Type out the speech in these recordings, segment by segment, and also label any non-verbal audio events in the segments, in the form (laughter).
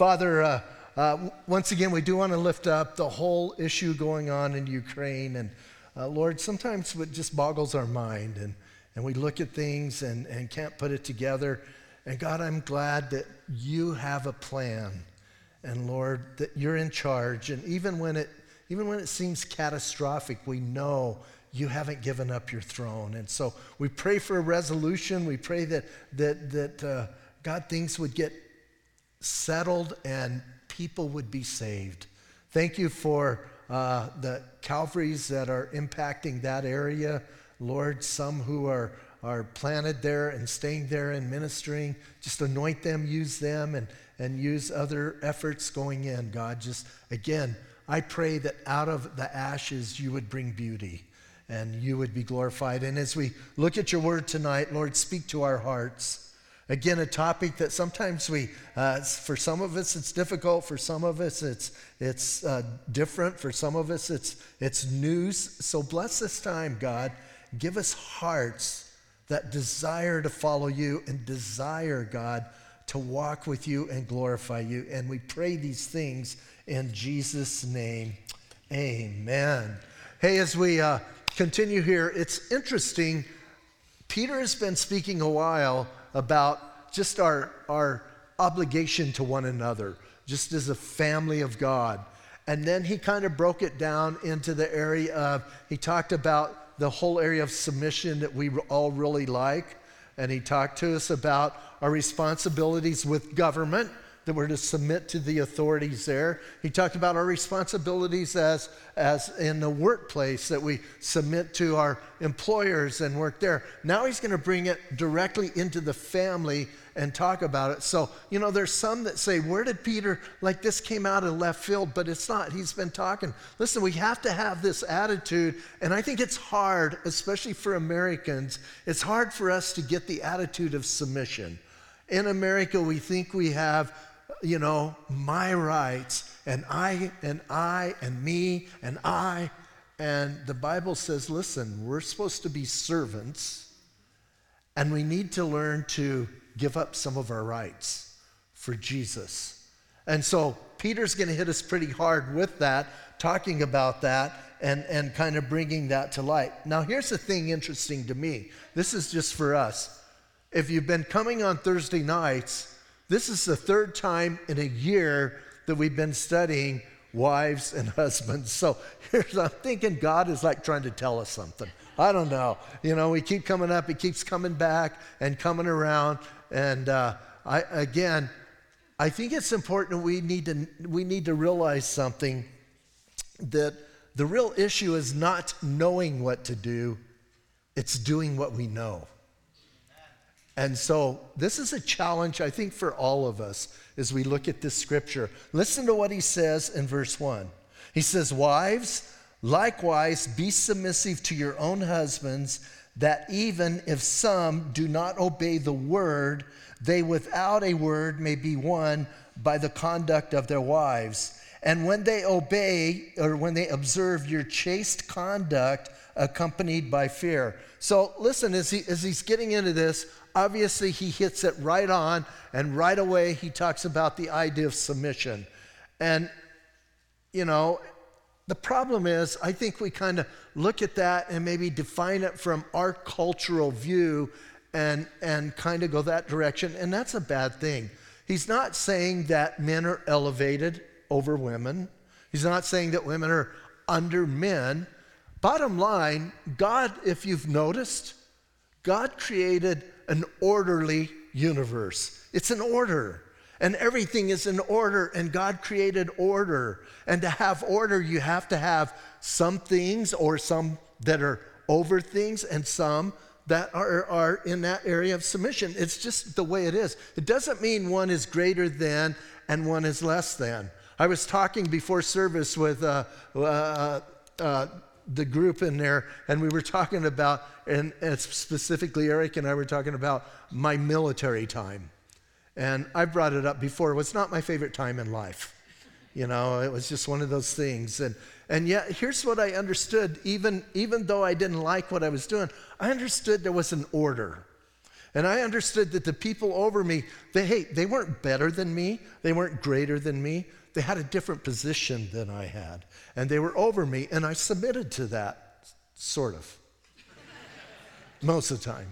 Father, uh, uh, once again, we do want to lift up the whole issue going on in Ukraine. And uh, Lord, sometimes it just boggles our mind and, and we look at things and, and can't put it together. And God, I'm glad that you have a plan. And Lord, that you're in charge. And even when it, even when it seems catastrophic, we know you haven't given up your throne. And so we pray for a resolution. We pray that, that, that uh, God, things would get settled and people would be saved. Thank you for uh, the Calvaries that are impacting that area. Lord, some who are, are planted there and staying there and ministering, just anoint them, use them, and, and use other efforts going in. God, just again, I pray that out of the ashes you would bring beauty and you would be glorified. And as we look at your word tonight, Lord, speak to our hearts. Again, a topic that sometimes we, uh, for some of us, it's difficult. For some of us, it's, it's uh, different. For some of us, it's, it's news. So bless this time, God. Give us hearts that desire to follow you and desire, God, to walk with you and glorify you. And we pray these things in Jesus' name. Amen. Hey, as we uh, continue here, it's interesting. Peter has been speaking a while about just our, our obligation to one another, just as a family of God. And then he kind of broke it down into the area of, he talked about the whole area of submission that we all really like. And he talked to us about our responsibilities with government that we're to submit to the authorities there. He talked about our responsibilities as, as in the workplace, that we submit to our employers and work there. Now he's going to bring it directly into the family and talk about it. So, you know, there's some that say, Where did Peter, like this came out of left field? But it's not. He's been talking. Listen, we have to have this attitude. And I think it's hard, especially for Americans, it's hard for us to get the attitude of submission. In America, we think we have you know, my rights and I and I and me and I. And the Bible says, listen, we're supposed to be servants and we need to learn to give up some of our rights for Jesus. And so Peter's going to hit us pretty hard with that, talking about that and, and kind of bringing that to light. Now, here's the thing interesting to me this is just for us. If you've been coming on Thursday nights, this is the third time in a year that we've been studying wives and (laughs) husbands. So here's, I'm thinking God is like trying to tell us something. I don't know. You know, we keep coming up, He keeps coming back and coming around. And uh, I, again, I think it's important we need to we need to realize something that the real issue is not knowing what to do, it's doing what we know. And so, this is a challenge, I think, for all of us as we look at this scripture. Listen to what he says in verse 1. He says, Wives, likewise be submissive to your own husbands, that even if some do not obey the word, they without a word may be won by the conduct of their wives. And when they obey, or when they observe your chaste conduct accompanied by fear. So, listen, as, he, as he's getting into this, obviously he hits it right on, and right away he talks about the idea of submission. And, you know, the problem is, I think we kind of look at that and maybe define it from our cultural view and, and kind of go that direction, and that's a bad thing. He's not saying that men are elevated over women, he's not saying that women are under men. Bottom line, God, if you've noticed, God created an orderly universe. It's an order. And everything is in order, and God created order. And to have order, you have to have some things or some that are over things and some that are, are in that area of submission. It's just the way it is. It doesn't mean one is greater than and one is less than. I was talking before service with uh, uh, uh, the group in there, and we were talking about, and, and specifically Eric and I were talking about my military time. And I brought it up before. It was not my favorite time in life. You know, it was just one of those things. And, and yet, here's what I understood, even, even though I didn't like what I was doing, I understood there was an order. And I understood that the people over me, they, hey, they weren't better than me, they weren't greater than me. They had a different position than I had. And they were over me, and I submitted to that, sort of, (laughs) most of the time.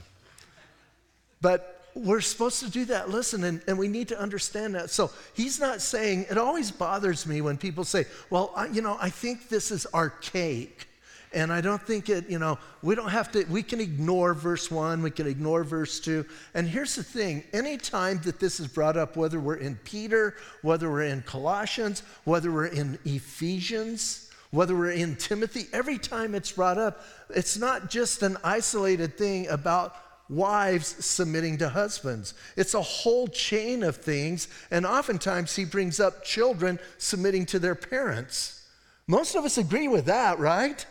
But we're supposed to do that. Listen, and, and we need to understand that. So he's not saying, it always bothers me when people say, well, I, you know, I think this is archaic. And I don't think it, you know, we don't have to, we can ignore verse one, we can ignore verse two. And here's the thing anytime that this is brought up, whether we're in Peter, whether we're in Colossians, whether we're in Ephesians, whether we're in Timothy, every time it's brought up, it's not just an isolated thing about wives submitting to husbands. It's a whole chain of things. And oftentimes he brings up children submitting to their parents. Most of us agree with that, right?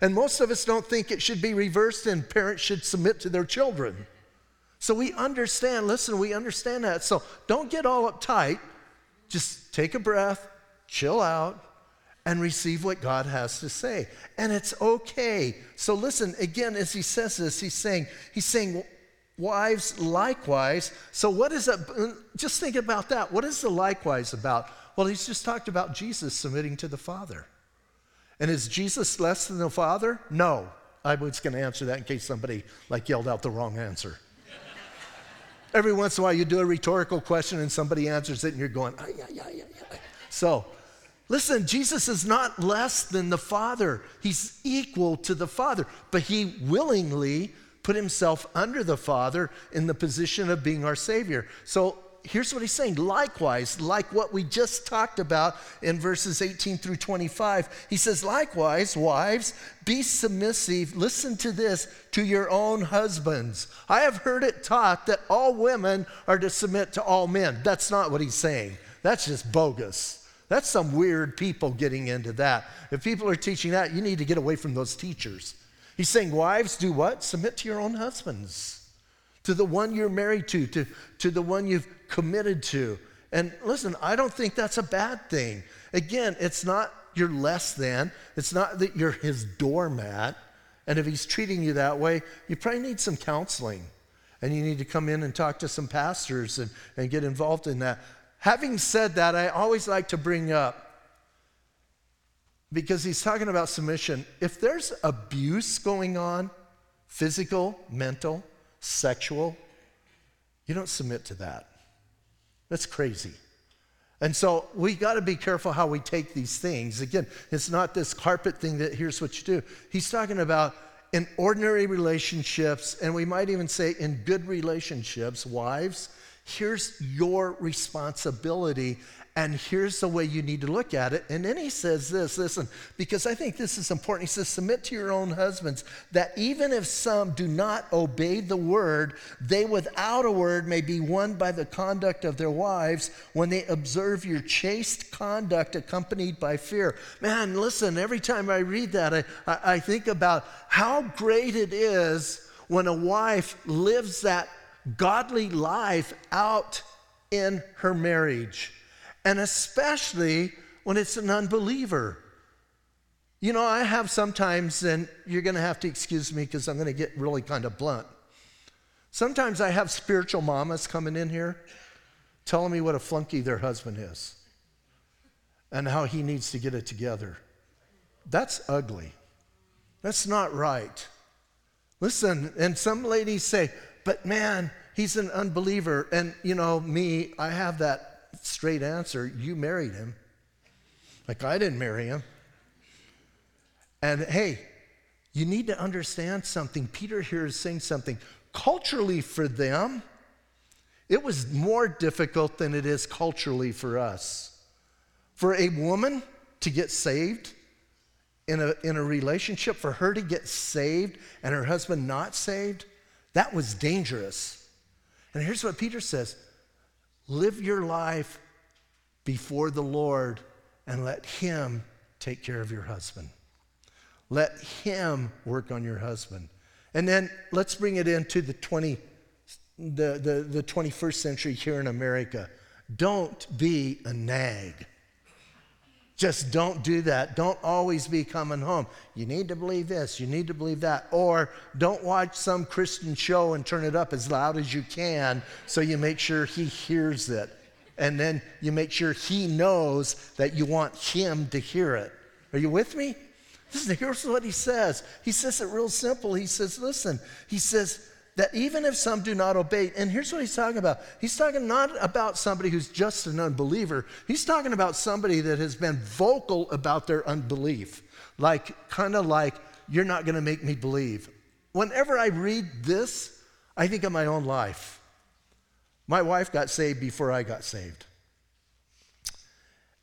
And most of us don't think it should be reversed and parents should submit to their children. So we understand, listen, we understand that. So don't get all uptight. Just take a breath, chill out, and receive what God has to say. And it's okay. So listen, again, as he says this, he's saying, he's saying, wives likewise. So what is that? Just think about that. What is the likewise about? Well, he's just talked about Jesus submitting to the Father. And is Jesus less than the Father? No. I was going to answer that in case somebody like yelled out the wrong answer. Every once in a while, you do a rhetorical question and somebody answers it, and you're going, ah, yeah, yeah, yeah, yeah. So, listen, Jesus is not less than the Father. He's equal to the Father, but he willingly put himself under the Father in the position of being our Savior. So, here's what he's saying. Likewise, like what we just talked about in verses 18 through 25, he says, Likewise, wives, be submissive, listen to this, to your own husbands. I have heard it taught that all women are to submit to all men. That's not what he's saying. That's just bogus. That's some weird people getting into that. If people are teaching that, you need to get away from those teachers. He's saying, Wives, do what? Submit to your own husbands to the one you're married to, to, to the one you've committed to. And listen, I don't think that's a bad thing. Again, it's not you're less than, it's not that you're his doormat. And if he's treating you that way, you probably need some counseling. And you need to come in and talk to some pastors and, and get involved in that. Having said that, I always like to bring up, because he's talking about submission, if there's abuse going on, physical, mental, sexual, you don't submit to that. That's crazy. And so we got to be careful how we take these things. Again, it's not this carpet thing that here's what you do. He's talking about in ordinary relationships, and we might even say in good relationships, wives, here's your responsibility and here's the way you need to look at it. And then he says this listen, because I think this is important. He says, Submit to your own husbands, that even if some do not obey the word, they without a word may be won by the conduct of their wives when they observe your chaste conduct accompanied by fear. Man, listen, every time I read that, I, I, I think about how great it is when a wife lives that godly life out in her marriage and especially when it's an unbeliever. You know, I have sometimes, and you're going to have to excuse me because I'm going to get really kind of blunt. Sometimes I have spiritual mamas coming in here telling me what a flunky their husband is and how he needs to get it together. That's ugly. That's not right. Listen, and some ladies say, but man, he's an unbeliever. And, you know, me, I have that straight answer you married him. Like I didn't marry him. And hey, you need to understand something. Peter here is saying something. Culturally, for them, it was more difficult than it is culturally for us. For a woman to get saved in a, in a relationship, for her to get saved and her husband not saved, that was dangerous. And here's what Peter says Live your life before the Lord and let Him take care of your husband. Let Him work on your husband. And then let's bring it into the, 20, the, the, the 21st century here in America. Don't be a nag. Just don't do that. Don't always be coming home. You need to believe this, you need to believe that. Or don't watch some Christian show and turn it up as loud as you can so you make sure he hears it. And then you make sure he knows that you want him to hear it. Are you with me? Listen, here's what he says. He says it real simple. He says, listen, he says, that even if some do not obey, and here's what he's talking about he's talking not about somebody who's just an unbeliever, he's talking about somebody that has been vocal about their unbelief. Like, kind of like, you're not going to make me believe. Whenever I read this, I think of my own life. My wife got saved before I got saved.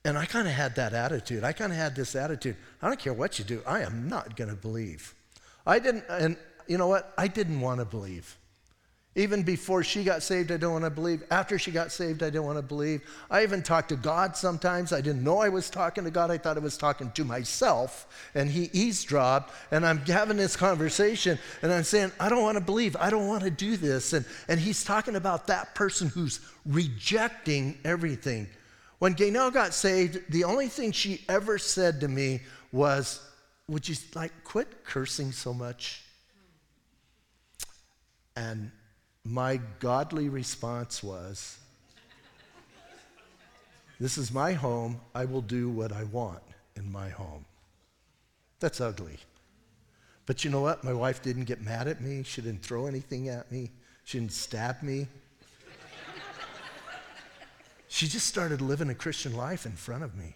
And I kind of had that attitude. I kind of had this attitude. I don't care what you do, I am not going to believe. I didn't, and you know what? I didn't want to believe. Even before she got saved, I didn't want to believe. After she got saved, I didn't want to believe. I even talked to God sometimes. I didn't know I was talking to God. I thought I was talking to myself, and He eavesdropped. And I'm having this conversation, and I'm saying, I don't want to believe. I don't want to do this. And, and He's talking about that person who's rejecting everything. When Gaynell got saved, the only thing she ever said to me was, Would you like quit cursing so much? And my godly response was, This is my home. I will do what I want in my home. That's ugly. But you know what? My wife didn't get mad at me. She didn't throw anything at me. She didn't stab me. she just started living a Christian life in front of me.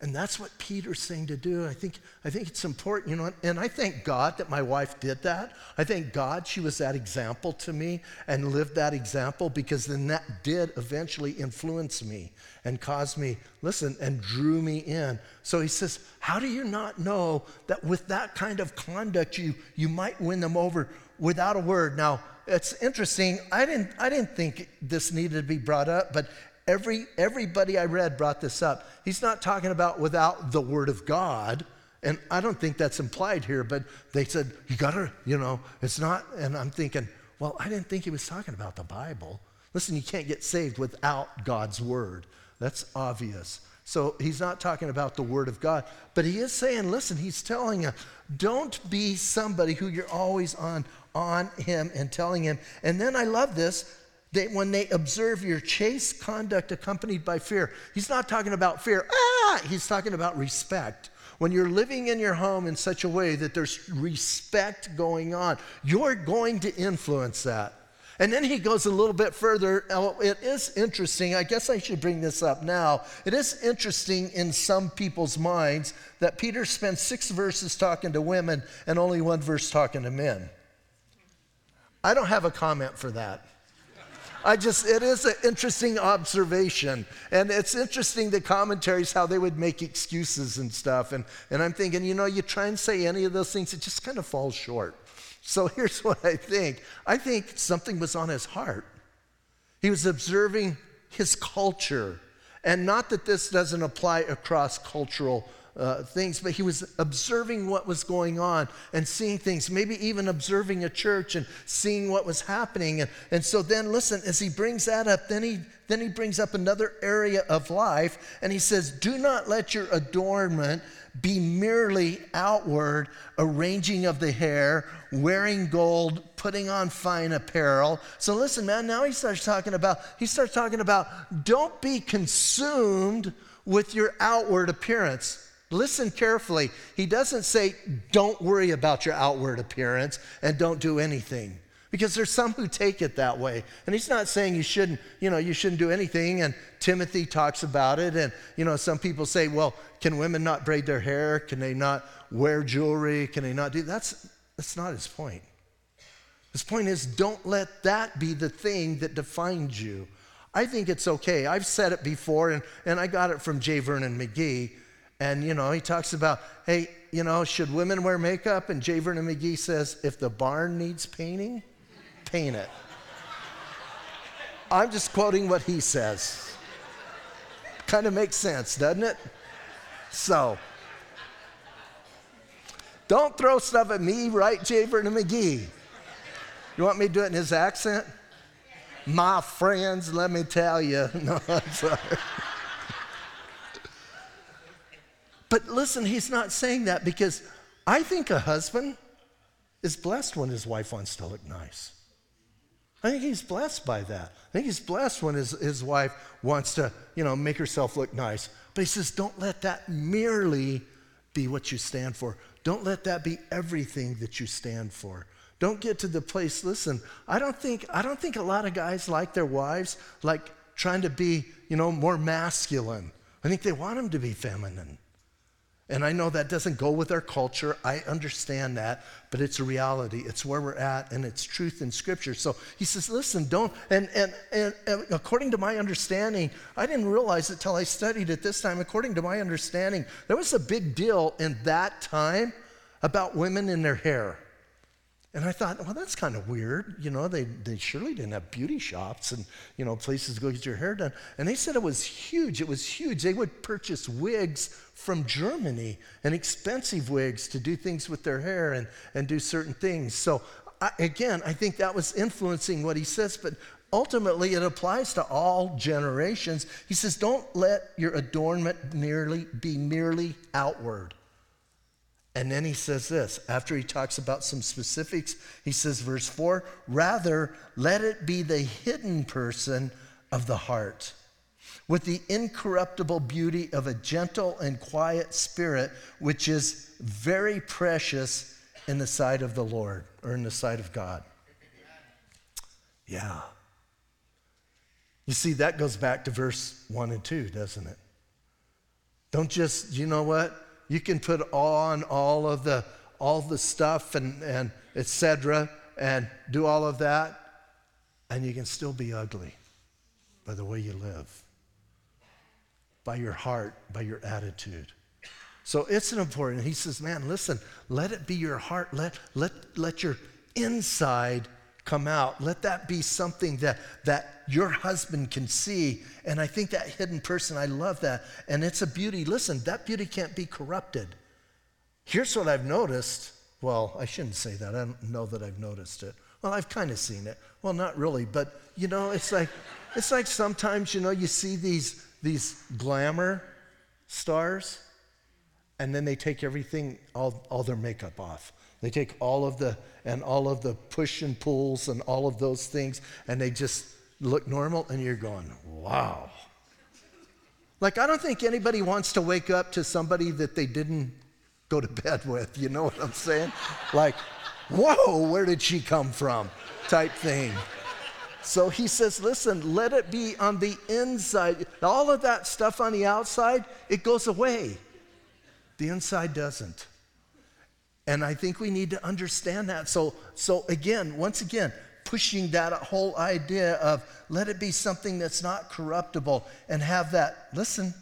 And that's what Peter's saying to do. I think, I think it's important, you know, and I thank God that my wife did that. I thank God she was that example to me and lived that example because then that did eventually influence me and cause me, listen, and drew me in. So he says, How do you not know that with that kind of conduct you, you might win them over without a word? Now, it's interesting. I didn't, I didn't think this needed to be brought up, but Every, everybody I read brought this up. He's not talking about without the Word of God. And I don't think that's implied here, but they said, you gotta, you know, it's not. And I'm thinking, well, I didn't think he was talking about the Bible. Listen, you can't get saved without God's Word. That's obvious. So he's not talking about the Word of God, but he is saying, listen, he's telling you, don't be somebody who you're always on, on him and telling him. And then I love this they, when they observe your chaste conduct accompanied by fear, he's not talking about fear, ah, he's talking about respect. When you're living in your home in such a way that there's respect going on, you're going to influence that. And then he goes a little bit further. It is interesting. I guess I should bring this up now. It is interesting in some people's minds that Peter spends six verses talking to women and only one verse talking to men. I don't have a comment for that. I just, it is an interesting observation. And it's interesting the commentaries, how they would make excuses and stuff. And, and I'm thinking, you know, you try and say any of those things, it just kind of falls short. So (laughs) here's what I think I think something was on his heart. He was observing his culture. And not that this doesn't apply across cultural uh, things, but he was observing what was going on and seeing things, maybe even observing a church and seeing what was happening. And, and so then, listen, as he brings that up, then he, then he brings up another area of life and he says, Do not let your adornment be merely outward arranging of the hair, wearing gold, putting on fine apparel. So listen, man, now he starts talking about, he starts talking about don't be consumed with your outward appearance. Listen carefully. He doesn't say, don't worry about your outward appearance and don't do anything. Because there's some who take it that way. And he's not saying you shouldn't, you know, you shouldn't do anything. And Timothy talks about it. And, you know, some people say, well, can women not braid their hair? Can they not wear jewelry? Can they not do that's that's not his point. His point is don't let that be the thing that defines you. I think it's okay. I've said it before, and, and I got it from J. Vernon McGee. And, you know, he talks about, hey, you know, should women wear makeup? And J. Vernon McGee says, if the barn needs painting, paint it. I'm just quoting what he says. Kind of makes sense, doesn't it? So, don't throw stuff at me, right, J. Vernon McGee? You want me to do it in his accent? My friends, let me tell you. (laughs) No, I'm sorry. But listen, he's not saying that because I think a husband is blessed when his wife wants to look nice. I think he's blessed by that. I think he's blessed when his, his wife wants to, you know, make herself look nice. But he says, don't let that merely be what you stand for. Don't let that be everything that you stand for. Don't get to the place, listen, I don't think I don't think a lot of guys like their wives like trying to be, you know, more masculine. I think they want them to be feminine. And I know that doesn't go with our culture. I understand that, but it's a reality. It's where we're at, and it's truth in Scripture. So he says, listen, don't, and, and, and, and according to my understanding, I didn't realize it till I studied it this time. According to my understanding, there was a big deal in that time about women in their hair. And I thought, well, that's kind of weird. You know, they, they surely didn't have beauty shops and, you know, places to go get your hair done. And they said it was huge. It was huge. They would purchase wigs from Germany and expensive wigs to do things with their hair and, and do certain things. So, I, again, I think that was influencing what he says, but ultimately it applies to all generations. He says, don't let your adornment merely be merely outward. And then he says this after he talks about some specifics, he says, verse 4 rather, let it be the hidden person of the heart with the incorruptible beauty of a gentle and quiet spirit, which is very precious in the sight of the Lord or in the sight of God. Yeah. You see, that goes back to verse 1 and 2, doesn't it? Don't just, you know what? You can put on all of the all the stuff and, and etc. and do all of that, and you can still be ugly by the way you live, by your heart, by your attitude. So it's an important. He says, man, listen, let it be your heart. Let, let, let your inside come out. Let that be something that, that your husband can see. And I think that hidden person, I love that. And it's a beauty. Listen, that beauty can't be corrupted. Here's what I've noticed. Well, I shouldn't say that. I don't know that I've noticed it. Well, I've kind of seen it. Well, not really, but you know, it's like it's like sometimes, you know, you see these these glamour stars and then they take everything all all their makeup off. They take all of the and all of the push and pulls and all of those things, and they just look normal, and you're going, wow. Like, I don't think anybody wants to wake up to somebody that they didn't go to bed with. You know what I'm saying? like, whoa, where did she come from? Type thing. So he says, listen, let it be on the inside. All of that stuff on the outside, it goes away. The inside doesn't. And I think we need to understand that. So, so again, once again, pushing that whole idea of let it be something that's not corruptible and have that, listen,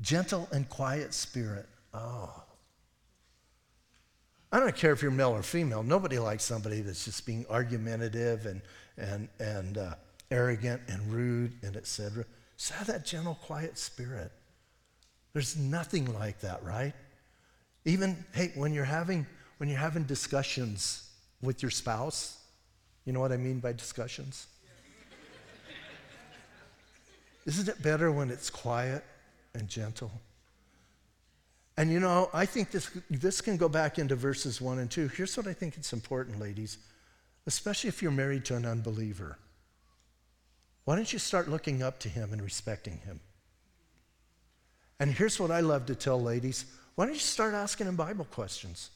gentle and quiet spirit. Oh. I don't care if you're male or female. Nobody likes somebody that's just being argumentative and, and, and uh, arrogant and rude and etc. So have that gentle, quiet spirit. There's nothing like that, right? Even, hey, when you're having, when you're having discussions with your spouse, you know what I mean by discussions? (laughs) Isn't it better when it's quiet and gentle? And you know, I think this, this can go back into verses one and two. Here's what I think it's important, ladies, especially if you're married to an unbeliever. Why don't you start looking up to him and respecting him? And here's what I love to tell ladies why don't you start asking him Bible questions?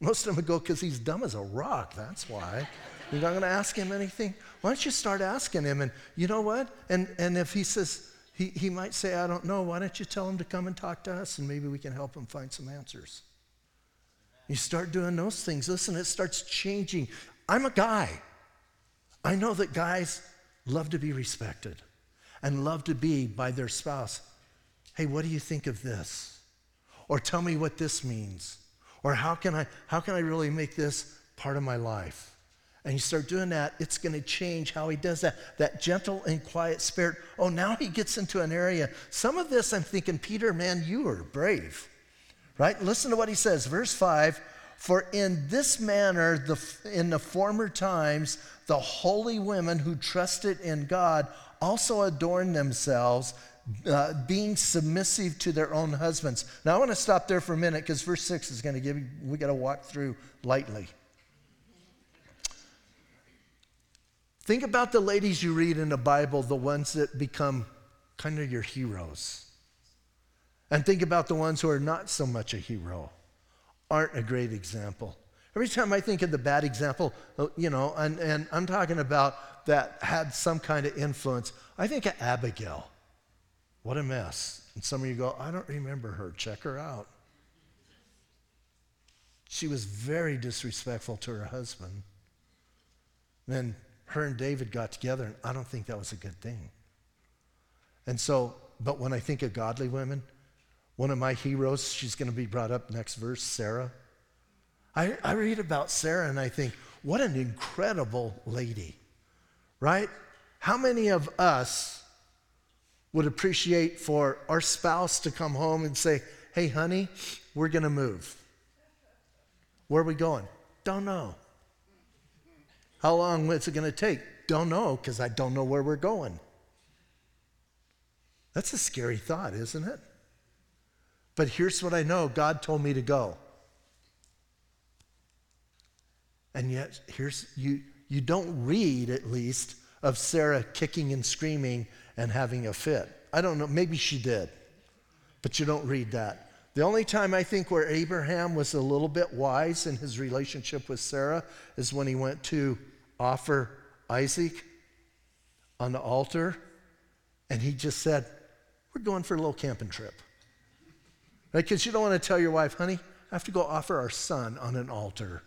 Most of them would go, because he's dumb as a rock, that's why. You're not going to ask him anything? Why don't you start asking him? And you know what? And, and if he says, he, he might say, I don't know, why don't you tell him to come and talk to us and maybe we can help him find some answers? You start doing those things. Listen, it starts changing. I'm a guy. I know that guys love to be respected and love to be by their spouse. Hey, what do you think of this? Or tell me what this means. Or how can I, how can I really make this part of my life? And you start doing that, it's going to change how he does that. That gentle and quiet spirit. Oh, now he gets into an area. Some of this I'm thinking, Peter, man, you are brave. Right? Listen to what he says, verse 5 For in this manner, the, in the former times, the holy women who trusted in God also adorned themselves uh, being submissive to their own husbands. Now, I want to stop there for a minute because verse 6 is going to give you, we got to walk through lightly. Think about the ladies you read in the Bible, the ones that become kind of your heroes. And think about the ones who are not so much a hero, aren't a great example. Every time I think of the bad example, uh, you know, and, and I'm talking about that had some kind of influence, I think of Abigail. What a mess. And some of you go, I don't remember her. Check her out. She was very disrespectful to her husband. Then her and David got together, and I don't think that was a good thing. And so, but when I think of godly women, one of my heroes, she's going to be brought up next verse, Sarah. I, I read about Sarah and I think, what an incredible lady, right? How many of us would appreciate for our spouse to come home and say, hey, honey, we're going to move? Where are we going? Don't know. How long is it going to take? Don't know because I don't know where we're going. That's a scary thought, isn't it? But here's what I know God told me to go. And yet, here's you you don't read at least of Sarah kicking and screaming and having a fit. I don't know, maybe she did. But you don't read that. The only time I think where Abraham was a little bit wise in his relationship with Sarah is when he went to offer Isaac on the altar, and he just said, We're going for a little camping trip. Right? Because you don't want to tell your wife, honey, I have to go offer our son on an altar.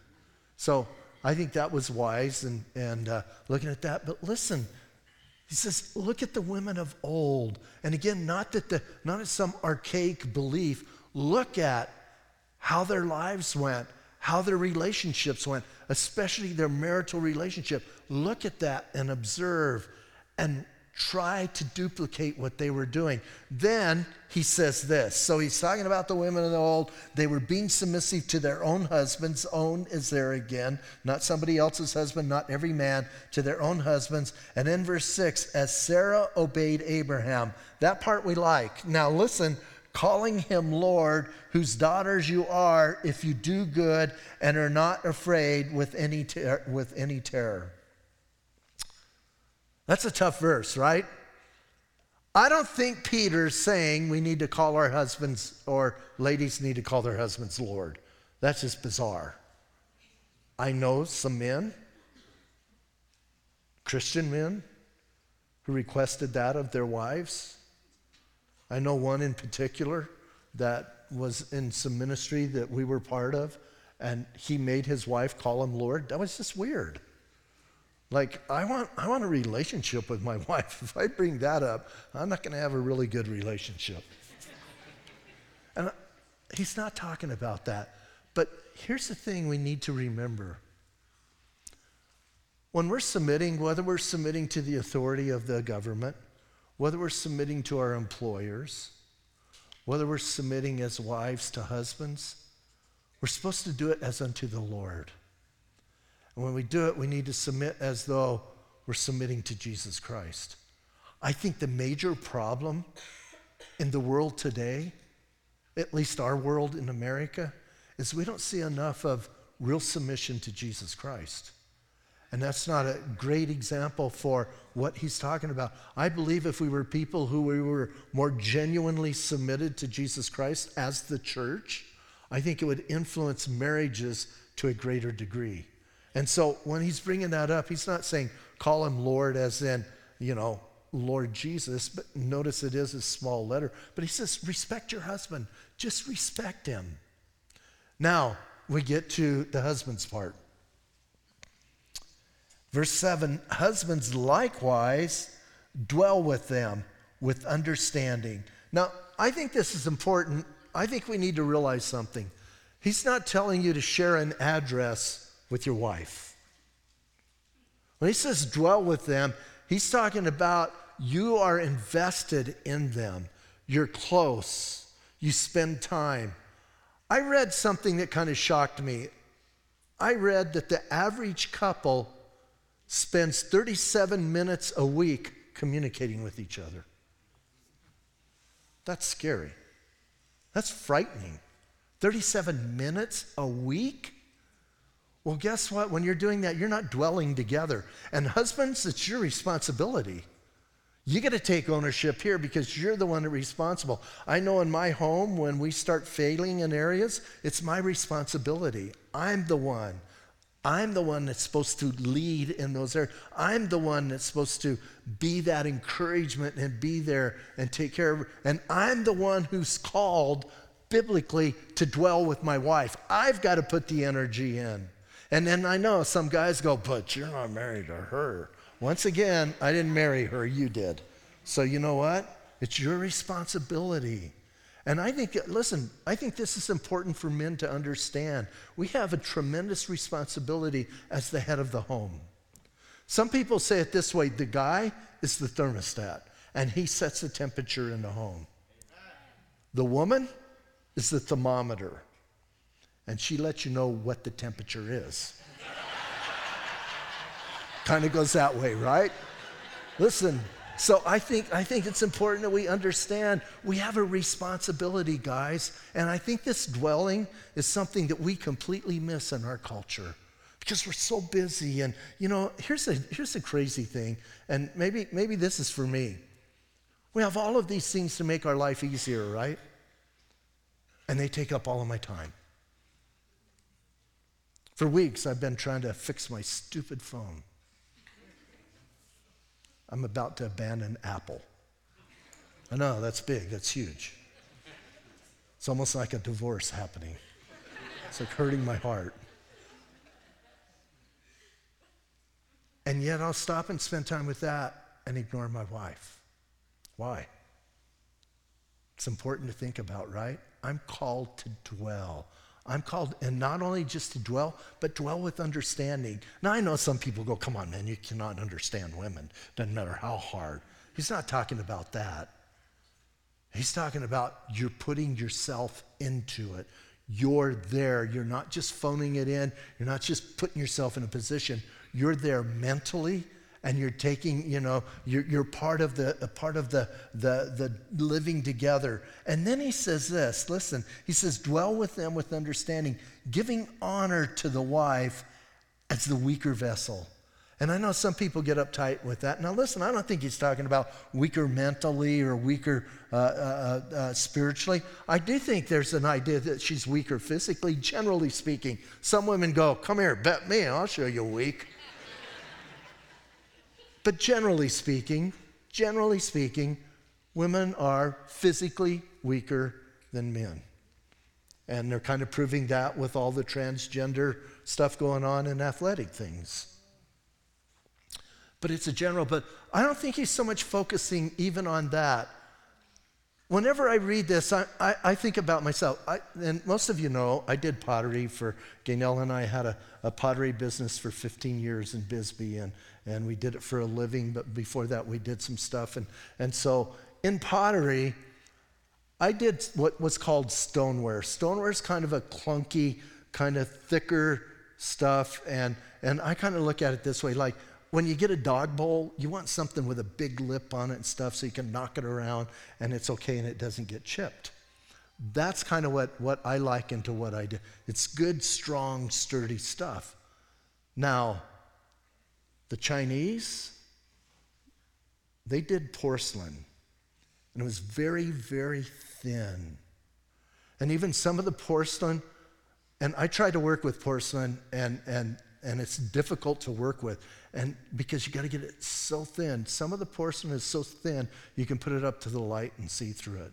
So I think that was wise and, and uh, looking at that. But listen, he says, look at the women of old. And again, not that the not as some archaic belief, look at how their lives went, how their relationships went, especially their marital relationship. Look at that and observe and try to duplicate what they were doing. Then he says this. So he's talking about the women of the old. They were being submissive to their own husbands. Own is there again, not somebody else's husband, not every man, to their own husbands. And in verse 6, as Sarah obeyed Abraham. That part we like. Now listen, calling him Lord, whose daughters you are, if you do good and are not afraid with any, ter- with any terror. That's a tough verse, right? I don't think Peter's saying we need to call our husbands or ladies need to call their husbands Lord. That's just bizarre. I know some men, Christian men, who requested that of their wives. I know one in particular that was in some ministry that we were part of, and he made his wife call him Lord. That was just weird. Like, I want, I want a relationship with my (laughs) wife. If I bring that up, I'm not going to have a really good relationship. and he's not talking about that. But here's the thing we need to remember when we're submitting, whether we're submitting to the authority of the government, whether we're submitting to our employers, whether we're submitting as wives to husbands, we're supposed to do it as unto the Lord. And when we do it, we need to submit as though we're submitting to Jesus Christ. I think the major problem in the world today, at least our world in America, is we don't see enough of real submission to Jesus Christ. And that's not a great example for what he's talking about. I believe if we were people who we were more genuinely submitted to Jesus Christ as the church, I think it would influence marriages to a greater degree. And so when he's bringing that up, he's not saying call him Lord as in, you know, Lord Jesus, but notice it is a small letter. But he says, respect your husband. Just respect him. Now we get to the husband's part. Verse 7 Husbands likewise dwell with them with understanding. Now, I think this is important. I think we need to realize something. He's not telling you to share an address with your wife. When he says dwell with them, he's talking about you are invested in them, you're close, you spend time. I read something that kind of shocked me. I read that the average couple spends 37 minutes a week communicating with each other. That's scary. That's frightening. 37 minutes a week? Well, guess what? When you're doing that, you're not dwelling together. And husbands, it's your responsibility. You got to take ownership here because you're the one responsible. I know in my home, when we start failing in areas, it's my responsibility. I'm the one. I'm the one that's supposed to lead in those areas. I'm the one that's supposed to be that encouragement and be there and take care of. And I'm the one who's called biblically to dwell with my wife. I've got to put the energy in. And then I know some guys go, but you're not married to her. Once again, I didn't marry her, you did. So you know what? It's your responsibility. And I think, listen, I think this is important for men to understand. We have a tremendous responsibility as the head of the home. Some people say it this way the guy is the thermostat, and he sets the temperature in the home. The woman is the thermometer, and she lets you know what the temperature is. kind of goes that way, right? Listen, so I think, I think it's important that we understand we have a responsibility, guys. And I think this dwelling is something that we completely miss in our culture because we're so busy. And, you know, here's a, here's a crazy thing, and maybe, maybe this is for me. We have all of these things to make our life easier, right? And they take up all of my time. For weeks, I've been trying to fix my stupid phone. I'm about to abandon Apple. I know, that's big, that's huge. It's almost like a divorce happening. It's like hurting my heart. And yet I'll stop and spend time with that and ignore my wife. Why? It's important to think about, right? I'm called to dwell. I'm called, and not only just to dwell, but dwell with understanding. Now, I know some people go, come on, man, you cannot understand women. Doesn't matter how hard. He's not talking about that. He's talking about you're putting yourself into it. You're there. You're not just phoning it in. You're not just putting yourself in a position. You're there mentally, and you're taking, you know, you're, you're part of the part of the, the the living together. And then he says this, listen, he says, dwell with them with understanding, giving honor to the wife as the weaker vessel. And I know some people get uptight with that. Now, listen, I don't think he's talking about weaker mentally or weaker uh, uh, uh, uh spiritually. I do think there's an idea that she's weaker physically, generally speaking. Some women go, Come here, bet me, I'll show you weak. But generally speaking, generally speaking, women are physically weaker than men. And they're kind of proving that with all the transgender stuff going on in athletic things. But it's a general, but I don't think he's so much focusing even on that. Whenever I read this, I, I, I think about myself. I, and most of you know, I did pottery for, Gaynell and I had a, a pottery business for 15 years in Bisbee. And and we did it for a living, but before that, we did some stuff. And, and so in pottery, I did what was called stoneware. Stoneware is kind of a clunky, kind of thicker stuff. And, and I kind of look at it this way like when you get a dog bowl, you want something with a big lip on it and stuff so you can knock it around and it's okay and it doesn't get chipped. That's kind of what, what I like into what I do. It's good, strong, sturdy stuff. Now, the Chinese, they did porcelain, and it was very, very thin. And even some of the porcelain, and I tried to work with porcelain, and, and, and it's difficult to work with. And because you got to get it so thin. Some of the porcelain is so thin, you can put it up to the light and see through it.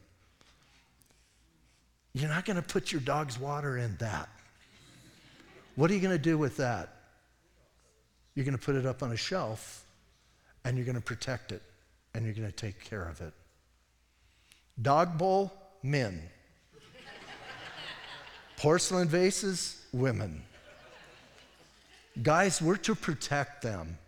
You're not going to put your dog's water in that. What are you going to do with that? You're going to put it up on a shelf and you're going to protect it and you're going to take care of it. Dog bowl, men. Porcelain vases, women. Guys, we're to protect them.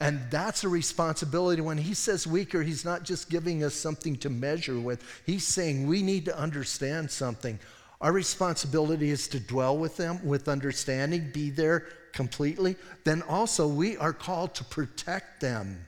And that's a responsibility. When he says weaker, he's not just giving us something to measure with, he's saying we need to understand something. Our responsibility is to dwell with them with understanding, be there completely. Then also, we are called to protect them.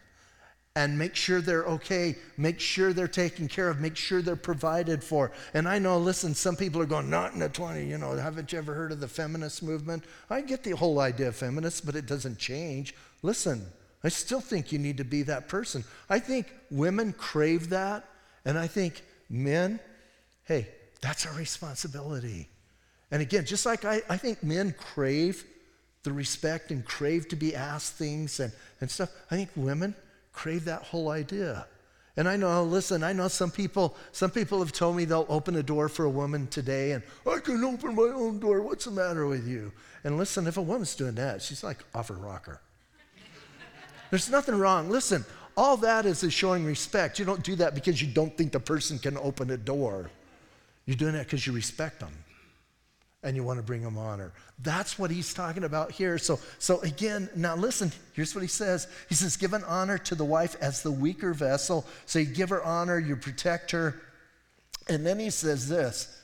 And make sure they're okay, make sure they're taken care of, make sure they're provided for. And I know, listen, some people are going, not in the 20, you know, haven't you ever heard of the feminist movement? I get the whole idea of feminists, but it doesn't change. Listen, I still think you need to be that person. I think women crave that, and I think men, hey, that's our responsibility. And again, just like I, I think men crave the respect and crave to be asked things and, and stuff, I think women, crave that whole idea. And I know, listen, I know some people, some people have told me they'll open a door for a woman today and I can open my own door. What's the matter with you? And listen, if a woman's doing that, she's like off her rocker. There's nothing wrong. Listen, all that is is showing respect. You don't do that because you don't think the person can open a door. You're doing that because you respect them and you want to bring him honor. That's what he's talking about here. So, so again, now listen, here's what he says. He says, give an honor to the wife as the weaker vessel. So you give her honor, you protect her. And then he says this.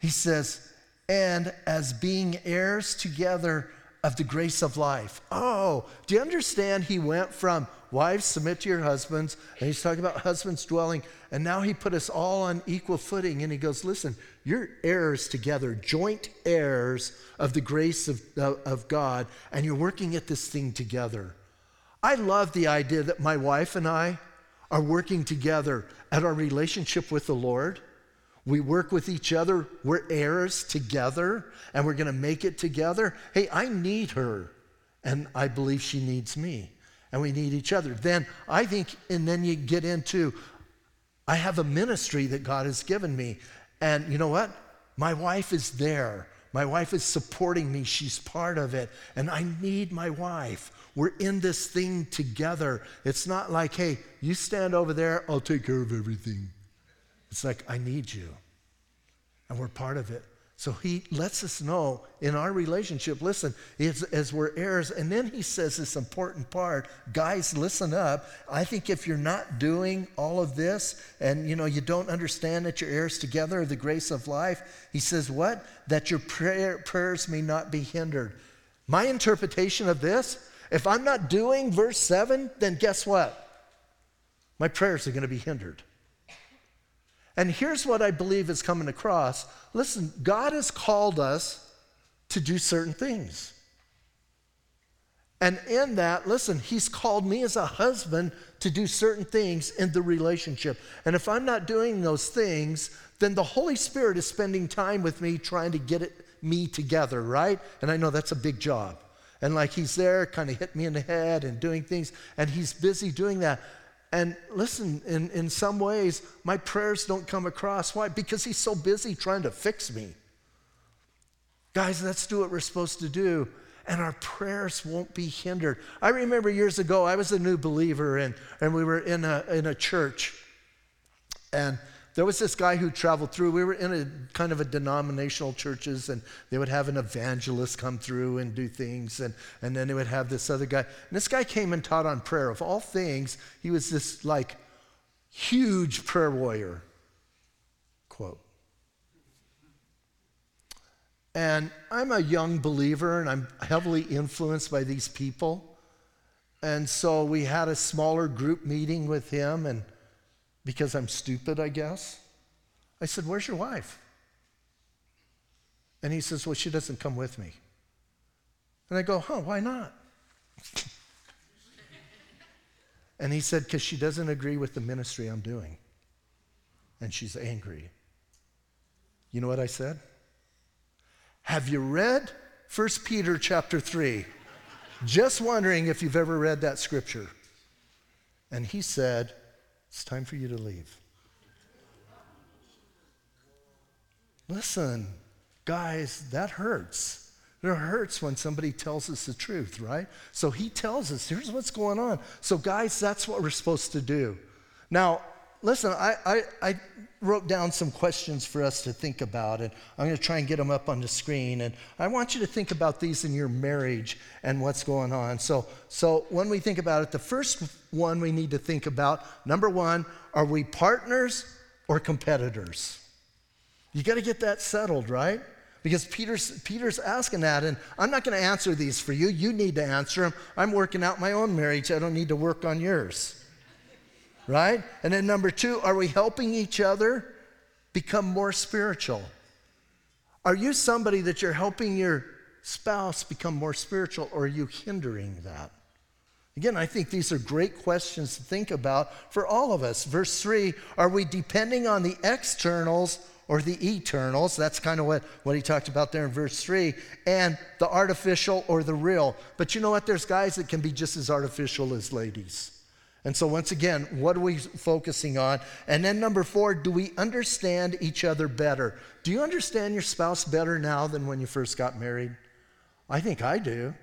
He says, and as being heirs together of the grace of life. Oh, do you understand? He went from wives, submit to your husbands, and he's talking about husbands dwelling, and now he put us all on equal footing, and he goes, listen, you're heirs together, joint heirs of the grace of, of God, and you're working at this thing together. I love the idea that my wife and I are working together at our relationship with the Lord. We work with each other, we're heirs together, and we're going to make it together. Hey, I need her, and I believe she needs me, and we need each other. Then I think, and then you get into, I have a ministry that God has given me, and you know what? My wife is there. My wife is supporting me. She's part of it. And I need my wife. We're in this thing together. It's not like, hey, you stand over there, I'll take care of everything. It's like, I need you. And we're part of it. So he lets us know in our relationship, listen, as, as, we're heirs. And then he says this important part guys, listen up. I think if you're not doing all of this and you know you don't understand that you're heirs together of the grace of life, he says what? That your prayer, prayers may not be hindered. My interpretation of this, if I'm not doing verse 7, then guess what? My prayers are going to be hindered. And here's what I believe is coming across. Listen, God has called us to do certain things. And in that, listen, He's called me as a husband to do certain things in the relationship. And if I'm not doing those things, then the Holy Spirit is spending time with me trying to get it, me together, right? And I know that's a big job. And like He's there, kind of hit me in the head and doing things, and He's busy doing that. And listen, in, in some ways, my prayers don't come across. Why? Because he's so busy trying to fix me. Guys, let's do what we're supposed to do, and our prayers won't be hindered. I remember years ago, I was a new believer, and, and we were in a, in a church, and there was this guy who traveled through. We were in a kind of a denominational churches, and they would have an evangelist come through and do things, and, and then they would have this other guy. And this guy came and taught on prayer. Of all things, he was this like huge prayer warrior. Quote. And I'm a young believer, and I'm heavily influenced by these people. And so we had a smaller group meeting with him, and because I'm stupid, I guess. I said, Where's your wife? And he says, Well, she doesn't come with me. And I go, Huh, why not? (laughs) and he said, Because she doesn't agree with the ministry I'm doing. And she's angry. You know what I said? Have you read 1 Peter chapter 3? Just wondering if you've ever read that scripture. And he said, it's time for you to leave. Listen, guys, that hurts. It hurts when somebody tells us the truth, right? So he tells us, here's what's going on. So, guys, that's what we're supposed to do. Now, listen, I, I, I wrote down some questions for us to think about, and I'm going to try and get them up on the screen. And I want you to think about these in your marriage and what's going on. So, so when we think about it, the first one we need to think about number one, are we partners or competitors? You got to get that settled, right? Because Peter's, Peter's asking that, and I'm not going to answer these for you. You need to answer them. I'm working out my own marriage. I don't need to work on yours. Right? And then number two, are we helping each other become more spiritual? Are you somebody that you're helping your spouse become more spiritual, or are you hindering that? Again, I think these are great questions to think about for all of us. Verse 3 Are we depending on the externals or the eternals? That's kind of what, what he talked about there in verse 3. And the artificial or the real. But you know what? There's guys that can be just as artificial as ladies. And so, once again, what are we focusing on? And then, number four, do we understand each other better? Do you understand your spouse better now than when you first got married? I think I do.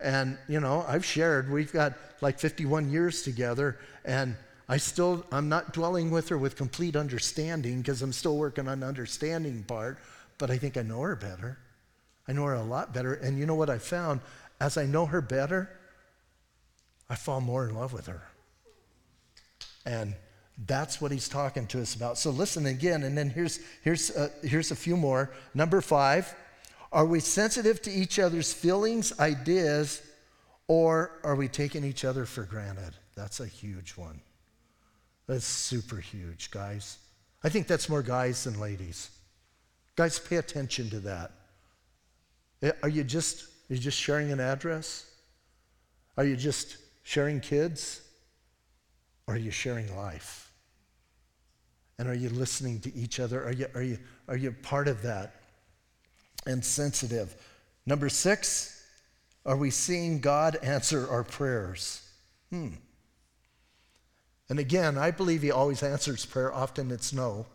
And, you know, I've shared, we've got like 51 years together, and I still, I'm not dwelling with her with complete understanding because I'm still working on the understanding part, but I think I know her better. I know her a lot better. And you know what I found? As I know her better, I fall more in love with her. And that's what he's talking to us about. So listen again, and then here's, here's, uh, here's a few more. Number five, are we sensitive to each other's feelings, ideas, or are we taking each other for granted? That's a huge one. That's super huge, guys. I think that's more guys than ladies. Guys, pay attention to that. Eh, are you just are you just sharing an address? Are you just sharing kids? Or are you sharing life? And are you listening to each other? Are you, are you, are you part of that? and sensitive. Number six, are we seeing God answer our prayers? Hmm. And again, I believe He always answers prayer. Often it's no,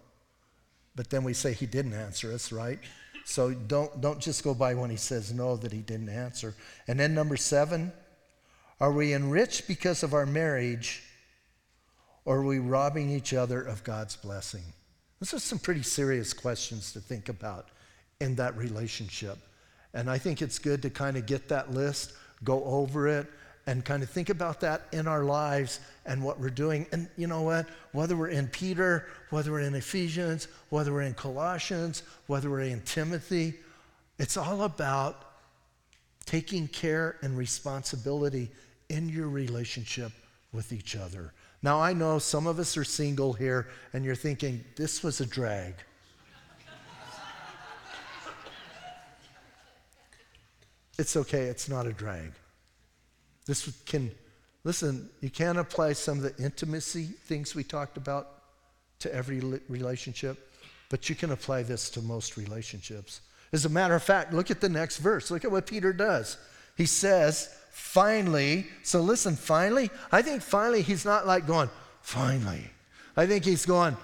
but then we say He didn't answer us, right? So don't, don't just go by when He says no that He didn't answer. And then number seven, are we enriched because of our marriage, or are we robbing each other of God's blessing? Those are some pretty serious questions to think about in that relationship. And I think it's good to kind of get that list, go over it, and kind of think about that in our lives and what we're doing. And you know what? Whether we're in Peter, whether we're in Ephesians, whether we're in Colossians, whether we're in Timothy, it's all about taking care and responsibility in your relationship with each other. Now, I know some of us are single here, and you're thinking, this was a drag. it's okay, it's not a drag. This can, listen, you can't apply some of the intimacy things we talked about to every relationship, but you can apply this to most relationships. As a matter of fact, look at the next verse. Look at what Peter does. He says, finally, so listen, finally, I think finally he's not like going, finally. I think he's going,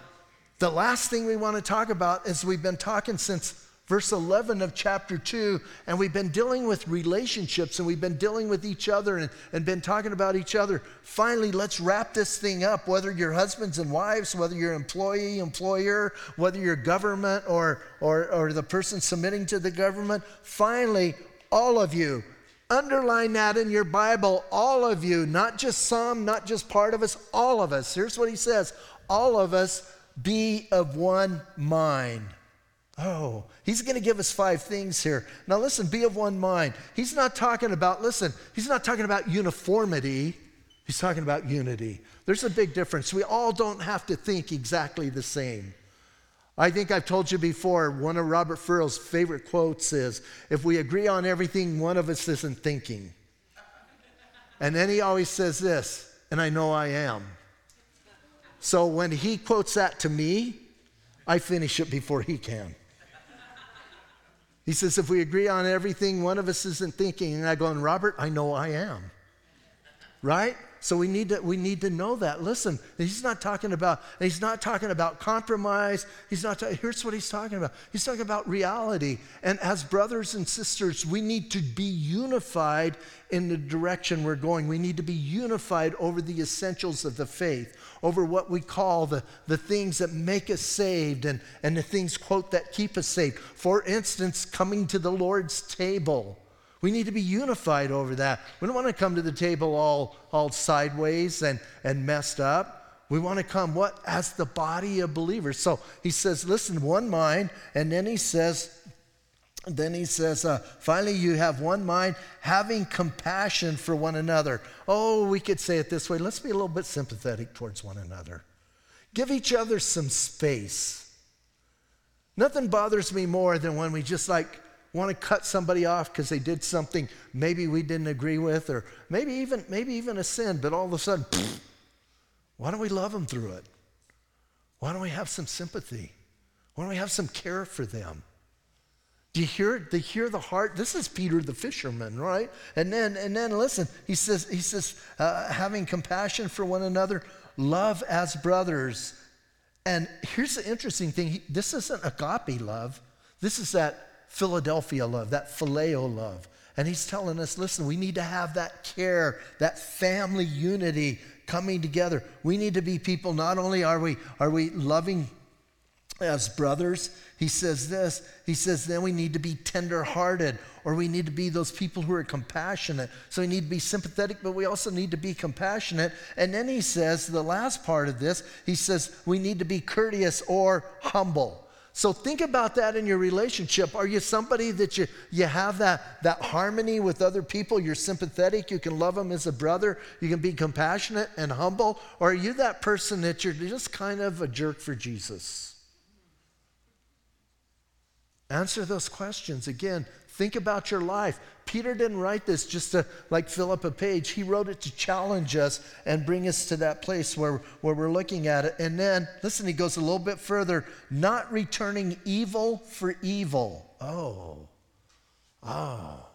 the last thing we want to talk about is we've been talking since verse 11 of chapter 2, and we've been dealing with relationships and we've been dealing with each other and, and been talking about each other. Finally, let's wrap this thing up, whether you're husbands and wives, whether you're employee, employer, whether you're government or, or, or the person submitting to the government. Finally, all of you, underline that in your Bible, all of you, not just some, not just part of us, all of us. Here's what he says all of us be of one mind. Oh, he's going to give us five things here. Now, listen, be of one mind. He's not talking about, listen, he's not talking about uniformity. He's talking about unity. There's a big difference. We all don't have to think exactly the same. I think I've told you before, one of Robert Furrow's favorite quotes is if we agree on everything, one of us isn't thinking. And then he always says this, and I know I am. So when he quotes that to me, I finish it before he can. He says, if we agree on everything, one of us isn't thinking. And I go, and Robert, I know I am. Right? So we need to we need to know that. Listen, he's not talking about he's not talking about compromise. He's not. Ta- here's what he's talking about. He's talking about reality. And as brothers and sisters, we need to be unified in the direction we're going. We need to be unified over the essentials of the faith, over what we call the, the things that make us saved and, and the things, quote, that keep us saved. For instance, coming to the Lord's table. We need to be unified over that. We don't want to come to the table all, all sideways and, and messed up. We want to come what? As the body of believers. So he says, listen, one mind, and then he says, then he says, uh, finally, you have one mind, having compassion for one another. Oh, we could say it this way let's be a little bit sympathetic towards one another. Give each other some space. Nothing bothers me more than when we just like want to cut somebody off because they did something maybe we didn't agree with, or maybe even, maybe even a sin, but all of a sudden, pfft, (sniffs) why don't we love them through it? Why don't we have some sympathy? Why don't we have some care for them? Do you hear? Do you hear the heart? This is Peter the fisherman, right? And then, and then listen, he says, he says, uh, having compassion for one another, love as brothers. And here's the interesting thing he, this isn't agape love, this is that Philadelphia love, that phileo love. And he's telling us listen, we need to have that care, that family unity coming together. We need to be people, not only are we, are we loving as brothers, he says this. He says, then we need to be tenderhearted, or we need to be those people who are compassionate. So we need to be sympathetic, but we also need to be compassionate. And then he says, the last part of this, he says, we need to be courteous or humble. So think about that in your relationship. Are you somebody that you, you have that, that harmony with other people? You're sympathetic, you can love them as a brother, you can be compassionate and humble? Or are you that person that you're just kind of a jerk for Jesus? Answer those questions. Again, think about your life. Peter didn't write this just to like fill up a page. He wrote it to challenge us and bring us to that place where, where we're looking at it. And then, listen, he goes a little bit further not returning evil for evil. Oh, oh.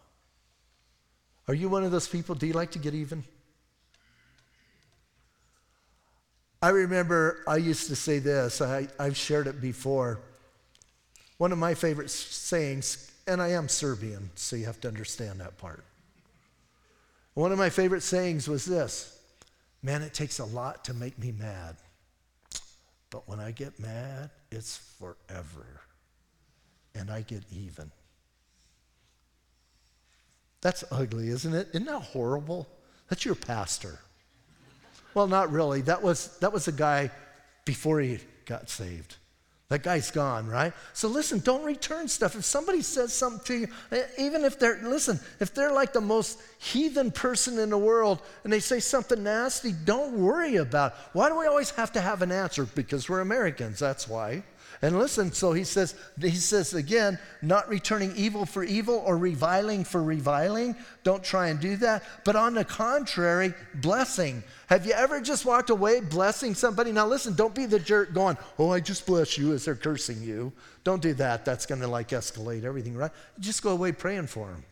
Are you one of those people? Do you like to get even? I remember I used to say this, I, I've shared it before. One of my favorite sayings and I am Serbian, so you have to understand that part. One of my favorite sayings was this Man, it takes a lot to make me mad. But when I get mad, it's forever. And I get even. That's ugly, isn't it? Isn't that horrible? That's your pastor. Well, not really. That was, that was a guy before he got saved. That guy's gone, right? So listen, don't return stuff. If somebody says something to you, eh, even if they're, listen, if they're like the most heathen person in the world and they say something nasty, don't worry about it. Why do we always have to have an answer? Because we're Americans, that's why. And listen, so he says, he says again, not returning evil for evil or reviling for reviling. Don't try and do that. But on the contrary, blessing. Have you ever just walked away blessing somebody? Now listen, don't be the jerk going, oh, I just bless you as they're cursing you. Don't do that. That's going to like escalate everything, right? Just go away praying for them.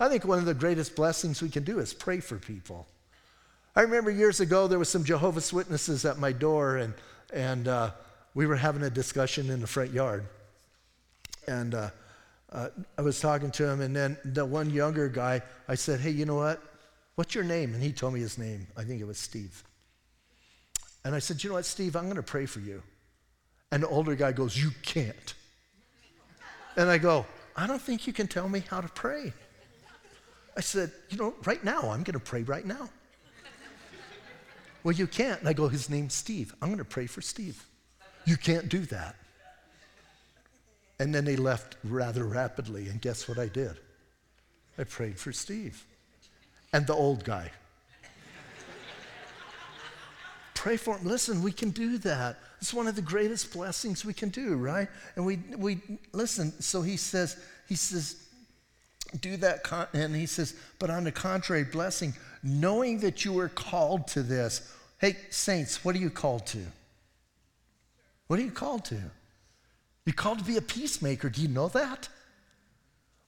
I think one of the greatest blessings we can do is pray for people. I remember years ago there was some Jehovah's Witnesses at my door, and and uh, we were having a discussion in the front yard. And uh, uh, I was talking to him, and then the one younger guy, I said, Hey, you know what? What's your name? And he told me his name. I think it was Steve. And I said, You know what, Steve? I'm going to pray for you. And the older guy goes, You can't. And I go, I don't think you can tell me how to pray. I said, You know, right now, I'm going to pray right now. well, you can't. And I go, His name's Steve. I'm going to pray for Steve. You can't do that. And then they left rather rapidly, and guess what I did? I prayed for Steve and the old guy. Pray for him. Listen, we can do that. It's one of the greatest blessings we can do, right? And we, we listen. So he says, he says, do that. Con-, and he says, but on the contrary, blessing, knowing that you were called to this. Hey, saints, what are you called to? What are you called to? You're called to be a peacemaker. Do you know that?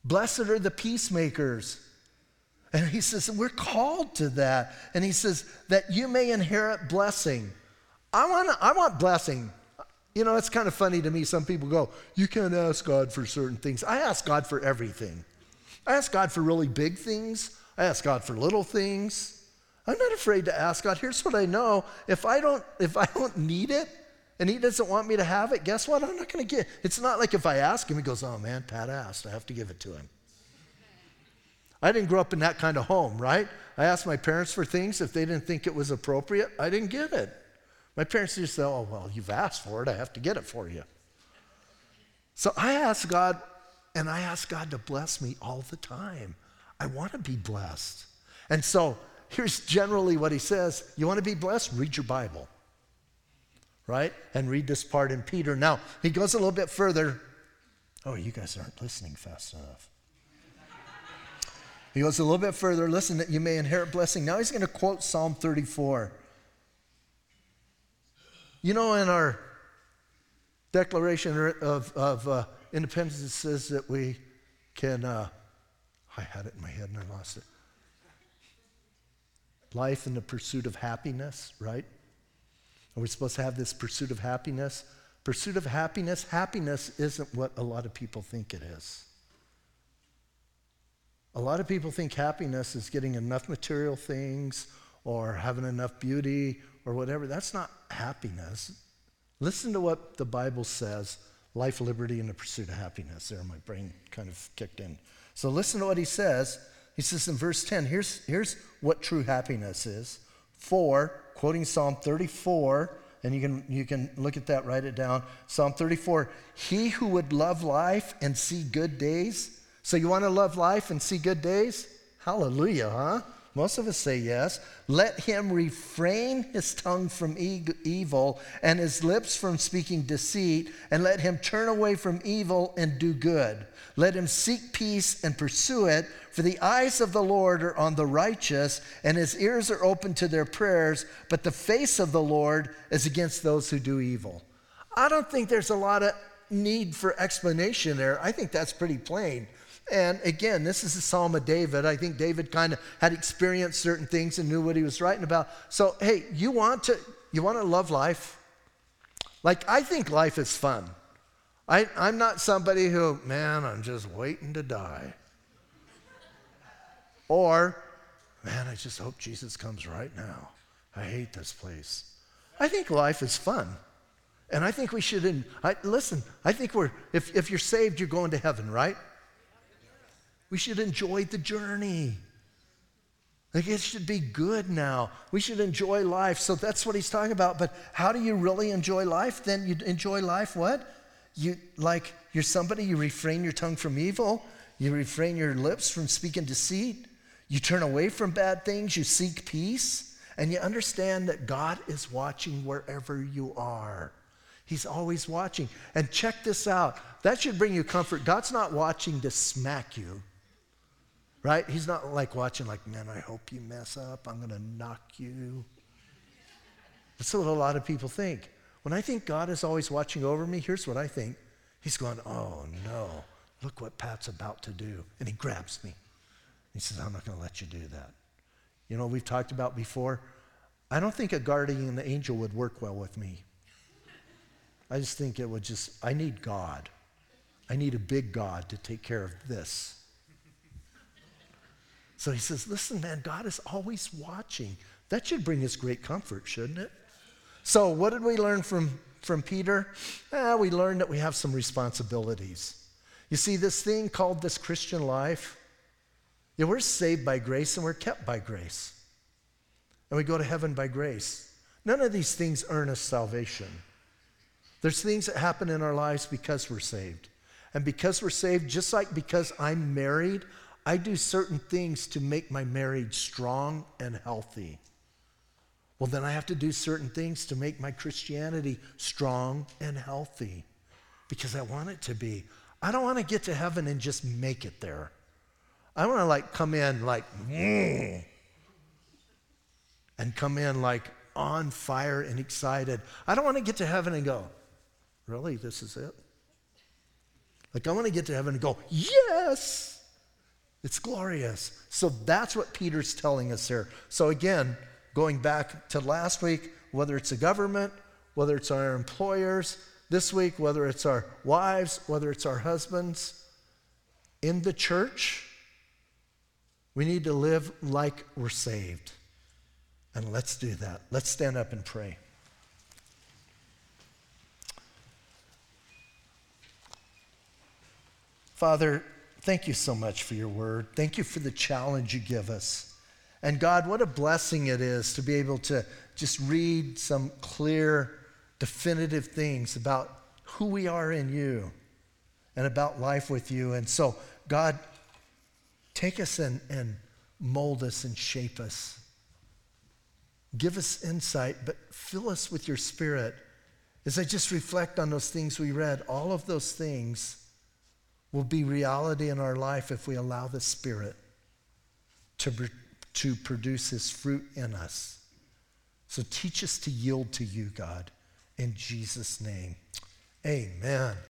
Blessed are the peacemakers. And he says, We're called to that. And he says, That you may inherit blessing. I want, I want blessing. You know, it's kind of funny to me. Some people go, You can't ask God for certain things. I ask God for everything. I ask God for really big things, I ask God for little things. I'm not afraid to ask God. Here's what I know if I don't, if I don't need it, and he doesn't want me to have it, guess what? I'm not going to get it. It's not like if I ask him, he goes, oh man, Pat asked. I have to give it to him. I didn't grow up in that kind of home, right? I asked my parents for things. If they didn't think it was appropriate, I didn't get it. My parents just said, oh, well, you've asked for it. I have to get it for you. So I asked God, And I ask God to bless me all the time. I want to be blessed. And so here's generally what he says You want to be blessed? Read your Bible, right? And read this part in Peter. Now, he goes a little bit further. Oh, you guys aren't listening fast enough. He goes a little bit further. Listen, that you may inherit blessing. Now he's going to quote Psalm 34. You know, in our Declaration of, of uh, Independence, it says that we can, uh, I had it in my head and I lost it. Life in the pursuit of happiness, right? Are we supposed to have this pursuit of happiness? Pursuit of happiness, happiness isn't what a lot of people think it is. A lot of people think happiness is getting enough material things or having enough beauty or whatever. That's not happiness. Listen to what the Bible says life, liberty, and the pursuit of happiness. There, my brain kind of kicked in. So listen to what he says. He says in verse 10 here's, here's what true happiness is. For, quoting Psalm 34, and you can, you can look at that, write it down. Psalm 34 He who would love life and see good days so you want to love life and see good days? Hallelujah, huh? Most of us say yes. Let him refrain his tongue from e- evil and his lips from speaking deceit, and let him turn away from evil and do good. Let him seek peace and pursue it, for the eyes of the Lord are on the righteous, and his ears are open to their prayers, but the face of the Lord is against those who do evil. I don't think there's a lot of need for explanation there. I think that's pretty plain. And again, this is a psalm of David. I think David kind of had experienced certain things and knew what he was writing about. So, hey, you want to you want to love life? Like I think life is fun. I, I'm not somebody who, man, I'm just waiting to die. Or, man, I just hope Jesus comes right now. I hate this place. I think life is fun. And I think we should, I, listen, I think we're, if, if you're saved, you're going to heaven, right? We should enjoy the journey. Like it should be good now. We should enjoy life. So that's what he's talking about. But how do you really enjoy life? Then you enjoy life what? You like you're somebody, you refrain your tongue from evil, you refrain your lips from speaking deceit, you turn away from bad things, you seek peace, and you understand that God is watching wherever you are. He's always watching. And check this out. That should bring you comfort. God's not watching to smack you right? He's not like watching, like, man, I hope you mess up. I'm going to knock you. That's what a lot of people think. When I think God is always watching over me, here's what I think. He's going, oh no, look what Pat's about to do. And he grabs me. He says, I'm not going to let you do that. You know, we've talked about before. I don't think a guardian angel would work well with me. I just think it would just, I need God. I need a big God to take care of this. So he says, Listen, man, God is always watching. That should bring us great comfort, shouldn't it? So, what did we learn from, from Peter? Eh, we learned that we have some responsibilities. You see, this thing called this Christian life, yeah, we're saved by grace and we're kept by grace. And we go to heaven by grace. None of these things earn us salvation. There's things that happen in our lives because we're saved. And because we're saved, just like because I'm married, I do certain things to make my marriage strong and healthy. Well, then I have to do certain things to make my Christianity strong and healthy because I want it to be. I don't want to get to heaven and just make it there. I want to like come in like, and come in like on fire and excited. I don't want to get to heaven and go, really, this is it? Like, I want to get to heaven and go, yes. It's glorious. So that's what Peter's telling us here. So again, going back to last week, whether it's the government, whether it's our employers, this week, whether it's our wives, whether it's our husbands, in the church, we need to live like we're saved. And let's do that. Let's stand up and pray. Father, Thank you so much for your word. Thank you for the challenge you give us. And God, what a blessing it is to be able to just read some clear, definitive things about who we are in you and about life with you. And so, God, take us and, and mold us and shape us. Give us insight, but fill us with your spirit. As I just reflect on those things we read, all of those things will be reality in our life if we allow the Spirit to, to produce His fruit in us. So teach us to yield to you, God, in Jesus' name. Amen.